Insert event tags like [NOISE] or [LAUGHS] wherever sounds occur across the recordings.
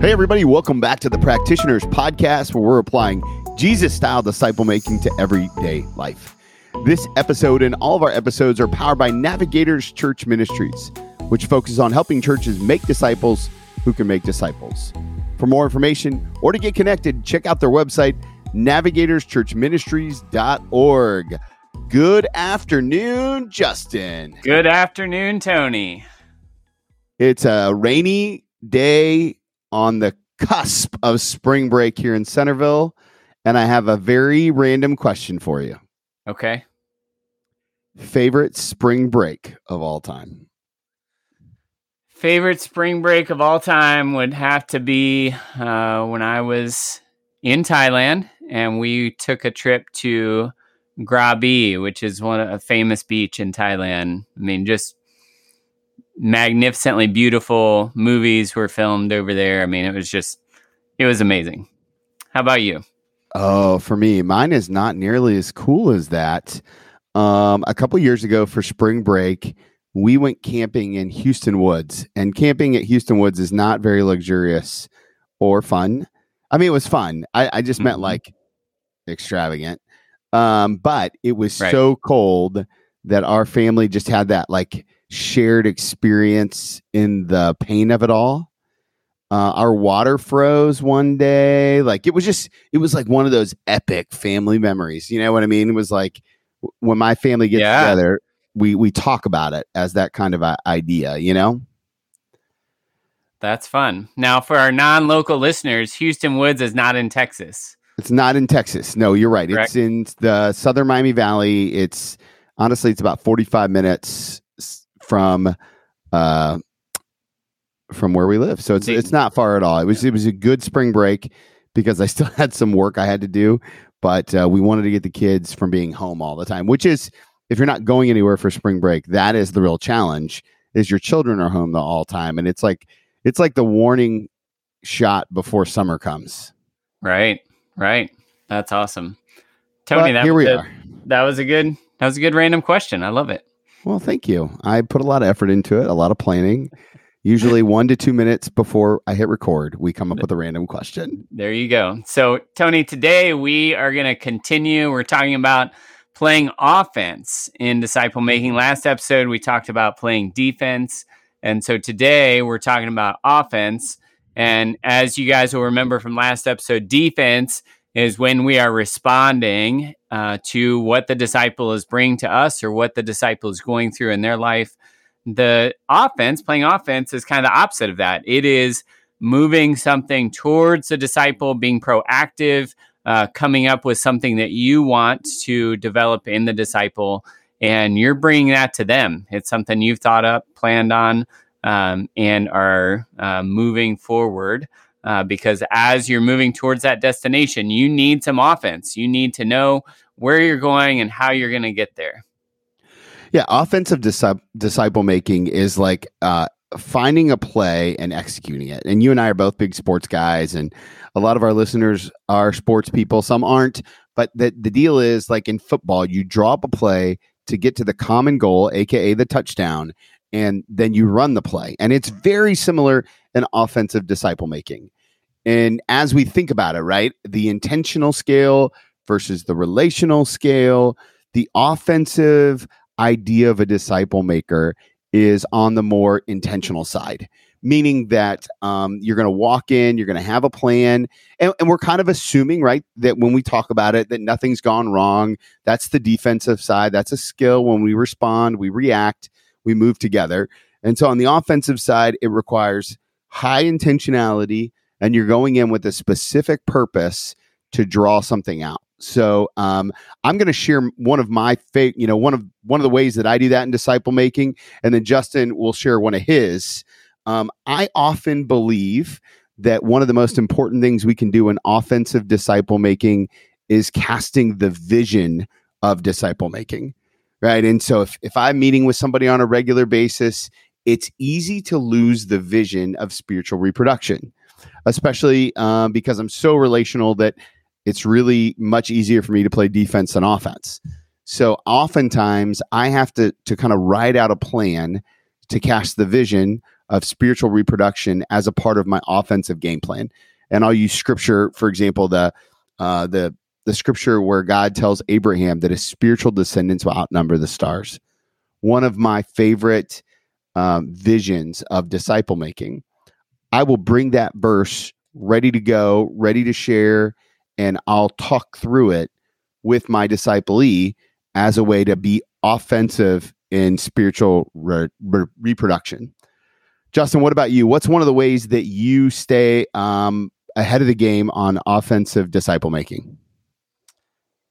Hey, everybody, welcome back to the Practitioners Podcast, where we're applying Jesus style disciple making to everyday life. This episode and all of our episodes are powered by Navigators Church Ministries, which focuses on helping churches make disciples who can make disciples. For more information or to get connected, check out their website, navigatorschurchministries.org. Good afternoon, Justin. Good afternoon, Tony. It's a rainy day on the cusp of spring break here in Centerville, and I have a very random question for you. Okay. Favorite spring break of all time? Favorite spring break of all time would have to be uh, when I was in Thailand and we took a trip to Krabi, which is one of a famous beach in Thailand. I mean, just magnificently beautiful movies were filmed over there. I mean, it was just it was amazing. How about you? Oh, for me, mine is not nearly as cool as that. Um, a couple years ago for spring break, we went camping in Hueston Woods, and camping at Hueston Woods is not very luxurious or fun. I mean, it was fun. I, I just mm-hmm. meant like extravagant. Um, but it was right. so cold that our family just had that like shared experience in the pain of it all. Uh, our water froze one day. Like it was just, it was like one of those epic family memories. You know what I mean? It was like when my family gets yeah. together, we we talk about it as that kind of idea. You know. That's fun. Now, for our non-local listeners, Hueston Woods is not in Texas. It's not in Texas. No, you're right. Correct. It's in the southern Miami Valley. It's honestly, it's about 45 minutes from uh from where we live. So it's it's not far at all. It was it was a good spring break because I [LAUGHS] still had some work I had to do, but uh, we wanted to get the kids from being home all the time, which is if you're not going anywhere for spring break, that is the real challenge. Is your children are home the all time, and it's like it's like the warning shot before summer comes. Right, right. That's awesome, Tony. But that here we a, are. That was a good. That was a good random question. I love it. Well, thank you. I put a lot of effort into it, a lot of planning. Usually one to two minutes before I hit record, we come up with a random question. There you go. So, Tony, today we are going to continue. We're talking about playing offense in disciple making. Last episode, we talked about playing defense. And so today we're talking about offense. And as you guys will remember from last episode, defense is when we are responding uh, to what the disciple is bringing to us or what the disciple is going through in their life. The offense, playing offense, is kind of the opposite of that. It is moving something towards the disciple, being proactive, uh, coming up with something that you want to develop in the disciple, and you're bringing that to them. It's something you've thought up, planned on, um, and are uh, moving forward uh, because as you're moving towards that destination, you need some offense. You need to know where you're going and how you're going to get there. Yeah, offensive disciple making is like uh, finding a play and executing it. And you and I are both big sports guys, and a lot of our listeners are sports people. Some aren't, but the the deal is like in football, you draw up a play to get to the common goal, aka the touchdown, and then you run the play. And it's very similar in offensive disciple making. And as we think about it, right, the intentional scale versus the relational scale, the offensive idea of a disciple maker is on the more intentional side, meaning that um, you're going to walk in, you're going to have a plan, and, and, we're kind of assuming, right, that when we talk about it, that nothing's gone wrong. That's the defensive side. That's a skill. When we respond, we react, we move together. And so on the offensive side, it requires high intentionality, and you're going in with a specific purpose to draw something out. So um, I'm going to share one of my fake, you know, one of one of the ways that I do that in disciple making, and then Justin will share one of his. Um, I often believe that one of the most important things we can do in offensive disciple making is casting the vision of disciple making, right? And so if if I'm meeting with somebody on a regular basis, it's easy to lose the vision of spiritual reproduction, especially um, because I'm so relational that it's really much easier for me to play defense than offense. So oftentimes I have to to kind of write out a plan to cast the vision of spiritual reproduction as a part of my offensive game plan. And I'll use scripture, for example, the uh, the the scripture where God tells Abraham that his spiritual descendants will outnumber the stars. One of my favorite um, visions of disciple making. I will bring that verse ready to go, ready to share, and I'll talk through it with my disciplee as a way to be offensive in spiritual re- re- reproduction. Justin, what about you? What's one of the ways that you stay um, ahead of the game on offensive disciple making?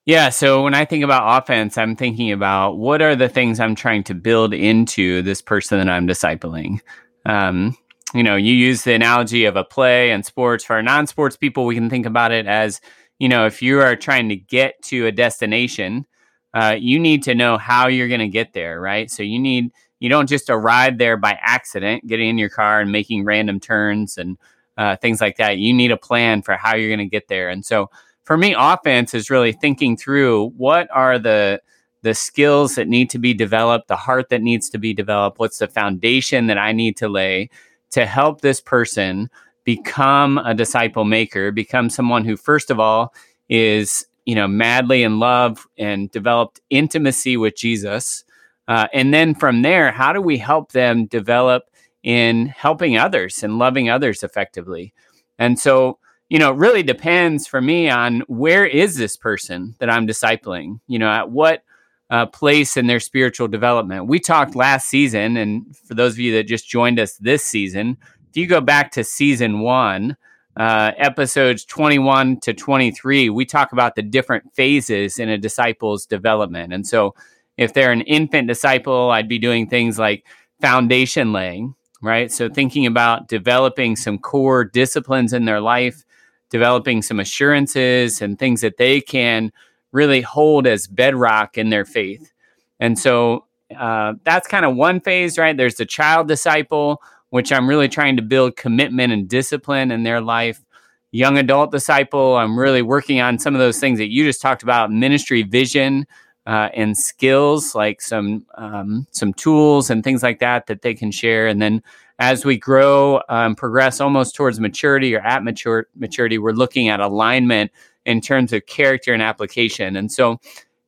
Yeah, so when I think about offense, I'm thinking about what are the things I'm trying to build into this person that I'm discipling. Um, you know, you use the analogy of a play and sports. For our non-sports people, we can think about it as, you know, if you are trying to get to a destination, uh, you need to know how you're going to get there, right? So you need you don't just arrive there by accident, getting in your car and making random turns and uh, things like that. You need a plan for how you're going to get there, and so for me, offense is really thinking through what are the the skills that need to be developed, the heart that needs to be developed, what's the foundation that I need to lay to help this person become a disciple maker, become someone who first of all is, you know, madly in love and developed intimacy with Jesus. Uh, and then from there, how do we help them develop in helping others and loving others effectively? And so you know, it really depends for me on where is this person that I'm discipling? You know, at what uh, place in their spiritual development? We talked last season, and for those of you that just joined us this season, if you go back to season one, uh, episodes 21 to 23, we talk about the different phases in a disciple's development. And so, if they're an infant disciple, I'd be doing things like foundation laying, right? So, thinking about developing some core disciplines in their life developing some assurances and things that they can really hold as bedrock in their faith. And so uh, that's kind of one phase, right? There's the child disciple, which I'm really trying to build commitment and discipline in their life. Young adult disciple, I'm really working on some of those things that you just talked about ministry vision uh, and skills, like some um, some tools and things like that that they can share. And then as we grow, um, progress almost towards maturity or at mature, maturity, we're looking at alignment in terms of character and application. And so,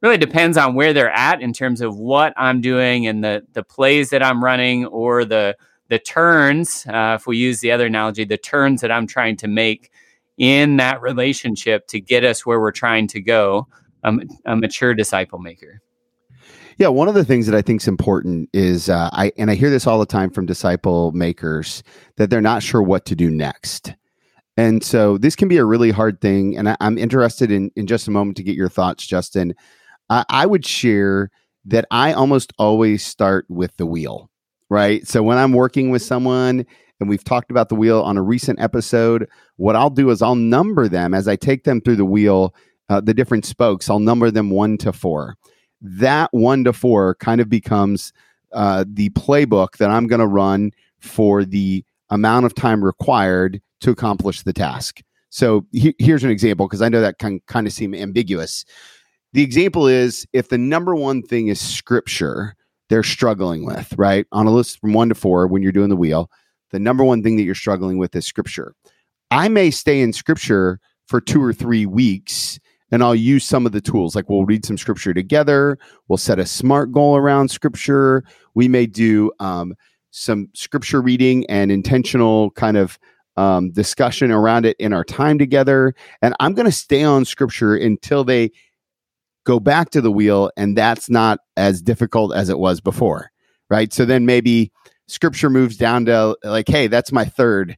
really depends on where they're at in terms of what I'm doing and the the plays that I'm running or the the turns. Uh, if we use the other analogy, the turns that I'm trying to make in that relationship to get us where we're trying to go, um, a mature disciple maker. Yeah, one of the things that I think is important is uh, I and I hear this all the time from disciple makers that they're not sure what to do next. And so this can be a really hard thing. And I, am interested in in just a moment to get your thoughts, Justin. I, I would share that I almost always start with the wheel, right? So when I'm working with someone and we've talked about the wheel on a recent episode, what I'll do is I'll number them as I take them through the wheel, uh, the different spokes. I'll number them one to four that one to four kind of becomes uh, the playbook that I'm going to run for the amount of time required to accomplish the task. So he, here's an example because I know that can kind of seem ambiguous. The example is if the number one thing is scripture, they're struggling with, right? On a list from one to four, when you're doing the wheel, the number one thing that you're struggling with is scripture. I may stay in scripture for two or three weeks and I'll use some of the tools. Like we'll read some scripture together. We'll set a smart goal around scripture. We may do um, some scripture reading and intentional kind of um, discussion around it in our time together. And I'm going to stay on scripture until they go back to the wheel, and that's not as difficult as it was before, right? So then maybe scripture moves down to like, hey, that's my third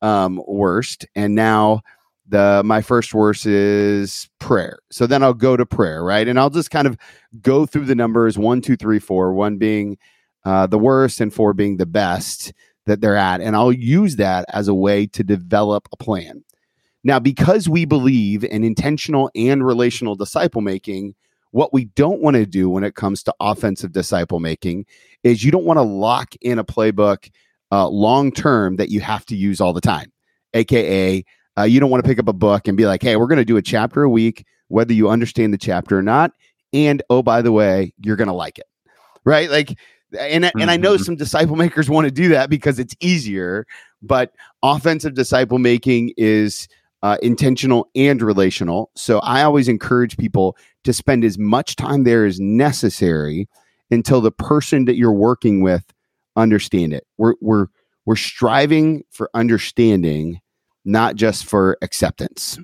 um, worst, and now the my first verse is prayer. So then i'll go to prayer right? And i'll just kind of go through the numbers one two three four one being uh, the worst and four being the best that they're at. And i'll use that as a way to develop a plan. Now because we believe in intentional and relational disciple making what we don't want to do when it comes to offensive disciple making is you don't want to lock in a playbook uh, long term that you have to use all the time aka uh, you don't want to pick up a book and be like, hey, we're going to do a chapter a week, whether you understand the chapter or not. And oh, by the way, you're going to like it. Right. Like And, mm-hmm. and I know mm-hmm. some disciple makers want to do that because it's easier, but offensive disciple making is uh, intentional and relational. So I always encourage people to spend as much time there as necessary until the person that you're working with understand it. We're we're we're striving for understanding, not just for acceptance.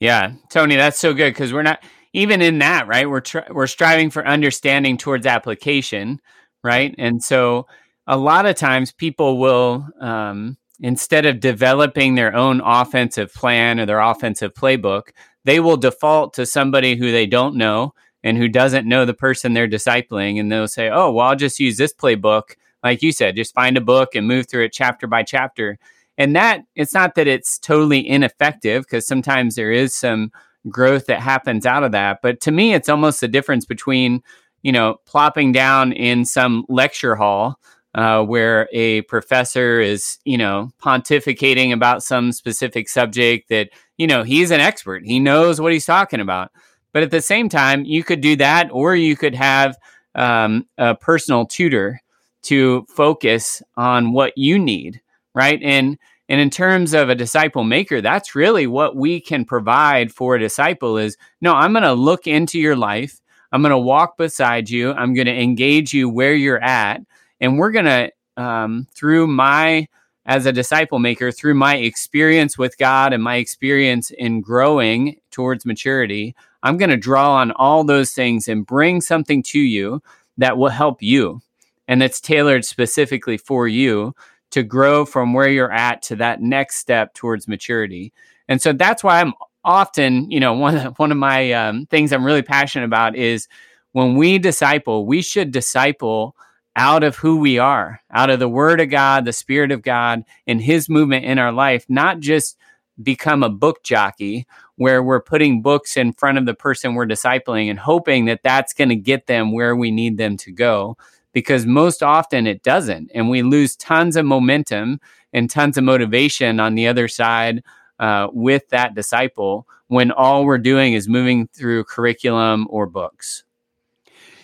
Yeah, Tony, that's so good because we're not even in that, right? We're tr- we're striving for understanding towards application, right? And so a lot of times people will um, instead of developing their own offensive plan or their offensive playbook, they will default to somebody who they don't know and who doesn't know the person they're discipling. And they'll say, oh, well, I'll just use this playbook. Like you said, just find a book and move through it chapter by chapter. And that it's not that it's totally ineffective because sometimes there is some growth that happens out of that. But to me, it's almost the difference between, you know, plopping down in some lecture hall uh, where a professor is, you know, pontificating about some specific subject that, you know, he's an expert. He knows what he's talking about. But at the same time, you could do that, or you could have um, a personal tutor to focus on what you need, right? And and in terms of a disciple maker, that's really what we can provide for a disciple is no, I'm going to look into your life. I'm going to walk beside you. I'm going to engage you where you're at and we're going to, um, through my, as a disciple maker, through my experience with God and my experience in growing towards maturity, I'm going to draw on all those things and bring something to you that will help you and that's tailored specifically for you to grow from where you're at to that next step towards maturity. And so that's why I'm often, you know, [LAUGHS] one of, one of my um, things I'm really passionate about is when we disciple, we should disciple out of who we are, out of the Word of God, the Spirit of God, and His movement in our life, not just become a book jockey where we're putting books in front of the person we're discipling and hoping that that's going to get them where we need them to go. Because most often it doesn't. And we lose tons of momentum and tons of motivation on the other side uh, with that disciple when all we're doing is moving through curriculum or books.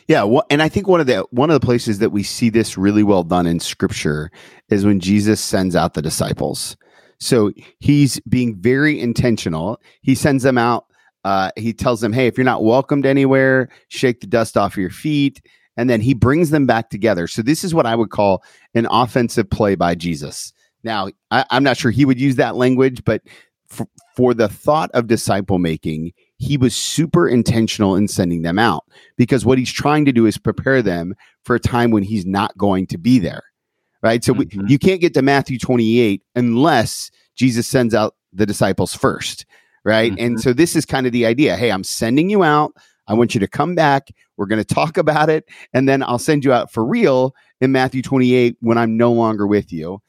Yeah, well, and I think one of the one of the places that we see this really well done in Scripture is when Jesus sends out the disciples. So he's being very intentional. He sends them out. Uh, he tells them, "Hey, if you're not welcomed anywhere, shake the dust off your feet." And then he brings them back together. So this is what I would call an offensive play by Jesus. Now, I, am not sure he would use that language, but for, for the thought of disciple making, he was super intentional in sending them out because what he's trying to do is prepare them for a time when he's not going to be there. Right. So mm-hmm. we, you can't get to Matthew 28 unless Jesus sends out the disciples first. Right. Mm-hmm. And so this is kind of the idea. Hey, I'm sending you out. I want you to come back. We're going to talk about it. And then I'll send you out for real in Matthew 28 when I'm no longer with you.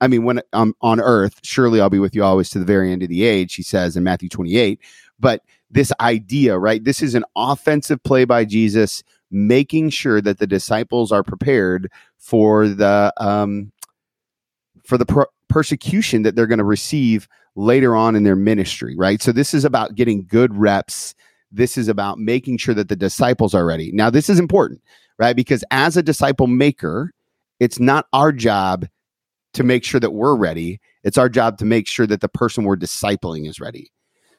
I mean, when I'm on earth, surely I'll be with you always to the very end of the age, he says in Matthew 28. But this idea, right? This is an offensive play by Jesus, making sure that the disciples are prepared for the um, for the per- persecution that they're going to receive later on in their ministry, right? So this is about getting good reps. This is about making sure that the disciples are ready. Now, this is important, right? Because as a disciple maker, it's not our job to make sure that we're ready. It's our job to make sure that the person we're discipling is ready.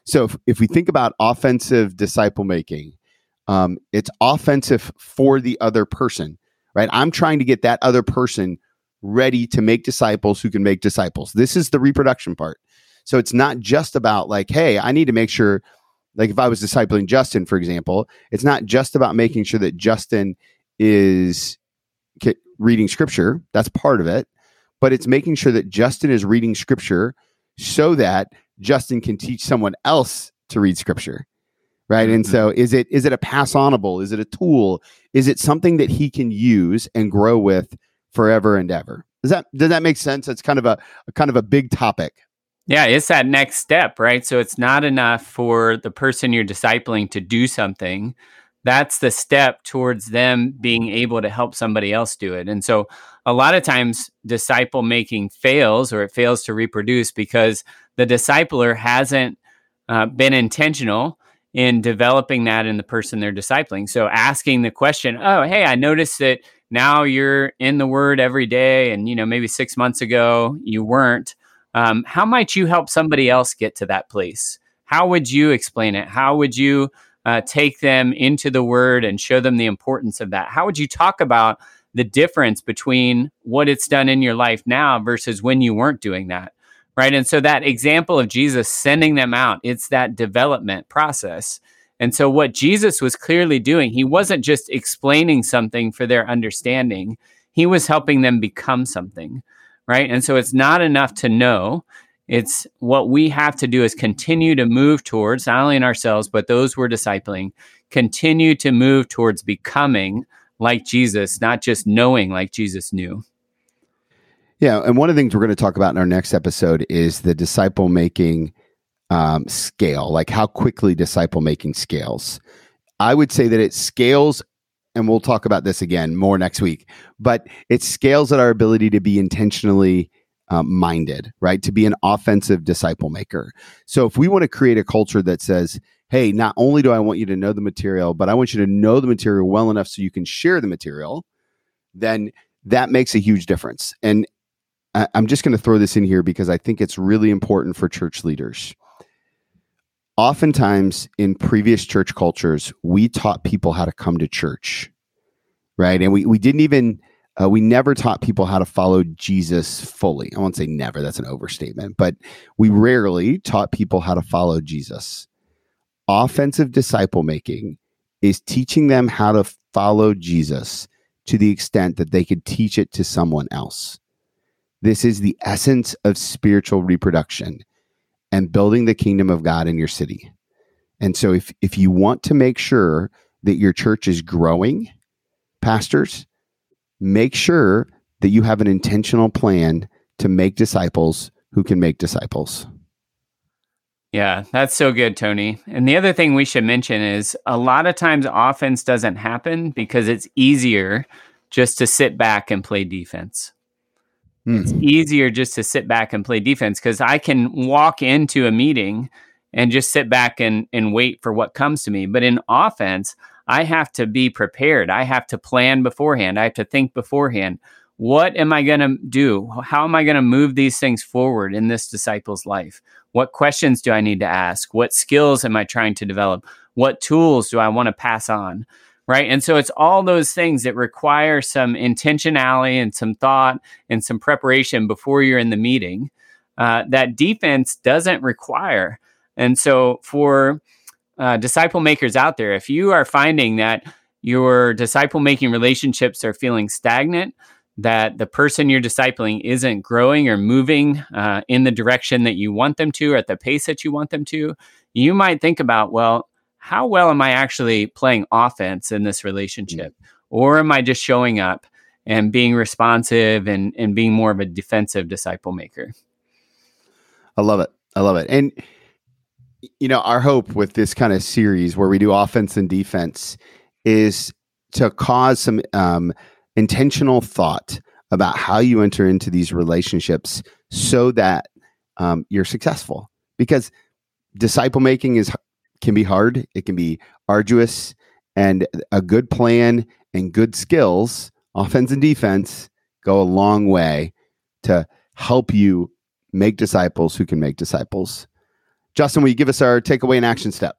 So if, if we think about offensive disciple making, um, it's offensive for the other person, right? I'm trying to get that other person ready to make disciples who can make disciples. This is the reproduction part. So it's not just about like, hey, I need to make sure, like if I was discipling Justin, for example, it's not just about making sure that Justin is reading scripture. That's part of it. But it's making sure that Justin is reading scripture so that Justin can teach someone else to read scripture. Right. Mm-hmm. And so is it is it a pass onable? Is it a tool? Is it something that he can use and grow with forever and ever? Does that does that make sense? It's kind of a, a kind of a big topic. Yeah, it's that next step, right? So it's not enough for the person you're discipling to do something. That's the step towards them being able to help somebody else do it. And so a lot of times disciple making fails or it fails to reproduce because the discipler hasn't uh, been intentional in developing that in the person they're discipling. So asking the question, oh, hey, I noticed that now you're in the word every day and you know maybe six months ago you weren't um, how might you help somebody else get to that place? How would you explain it? How would you uh, take them into the word and show them the importance of that? How would you talk about the difference between what it's done in your life now versus when you weren't doing that right? And so that example of jesus sending them out it's that development process. And so, what Jesus was clearly doing, he wasn't just explaining something for their understanding, he was helping them become something, right? And so, it's not enough to know. It's what we have to do is continue to move towards, not only in ourselves, but those we're discipling, continue to move towards becoming like Jesus, not just knowing like Jesus knew. Yeah. And one of the things we're going to talk about in our next episode is the disciple making um, scale, like how quickly disciple making scales. I would say that it scales, and we'll talk about this again more next week, but it scales at our ability to be intentionally um, minded, right? To be an offensive disciple maker. So if we want to create a culture that says, hey, not only do I want you to know the material, but I want you to know the material well enough so you can share the material, then that makes a huge difference. And I'm just going to throw this in here because I think it's really important for church leaders oftentimes in previous church cultures, we taught people how to come to church, right? And we, we didn't even, uh, we never taught people how to follow Jesus fully. I won't say never, that's an overstatement, but we rarely taught people how to follow Jesus. Offensive disciple making is teaching them how to follow Jesus to the extent that they could teach it to someone else. This is the essence of spiritual reproduction and building the kingdom of God in your city. And so if if you want to make sure that your church is growing, pastors, make sure that you have an intentional plan to make disciples who can make disciples. Yeah, that's so good, Tony. And the other thing we should mention is a lot of times offense doesn't happen because it's easier just to sit back and play defense. Mm. It's easier just to sit back and play defense because I can walk into a meeting and just sit back and, and wait for what comes to me. But in offense, I have to be prepared. I have to plan beforehand. I have to think beforehand. What am I going to do? How am I going to move these things forward in this disciple's life? What questions do I need to ask? What skills am I trying to develop? What tools do I want to pass on? Right? And so it's all those things that require some intentionality and some thought and some preparation before you're in the meeting uh, that defense doesn't require. And so for uh, disciple makers out there, if you are finding that your disciple making relationships are feeling stagnant, that the person you're discipling isn't growing or moving uh, in the direction that you want them to or at the pace that you want them to, you might think about, well, how well am I actually playing offense in this relationship? Mm-hmm. Or am I just showing up and being responsive and, and being more of a defensive disciple maker? I love it. I love it. And, you know, our hope with this kind of series where we do offense and defense is to cause some um, intentional thought about how you enter into these relationships so that um, you're successful. Because disciple making is can be hard, it can be arduous, and a good plan and good skills, offense and defense, go a long way to help you make disciples who can make disciples. Justin, will you give us our takeaway and action step?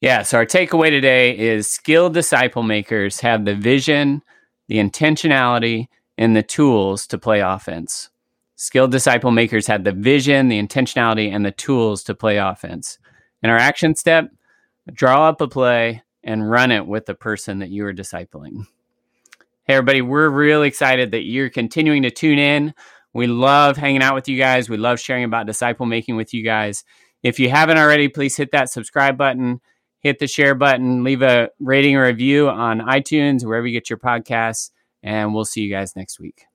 Yeah, so our takeaway today is skilled disciple makers have the vision, the intentionality, and the tools to play offense. Skilled disciple makers have the vision, the intentionality, and the tools to play offense. And our action step draw up a play and run it with the person that you are discipling. Hey, everybody, we're really excited that you're continuing to tune in. We love hanging out with you guys. We love sharing about disciple making with you guys. If you haven't already, please hit that subscribe button, hit the share button, leave a rating or review on iTunes, wherever you get your podcasts, and we'll see you guys next week.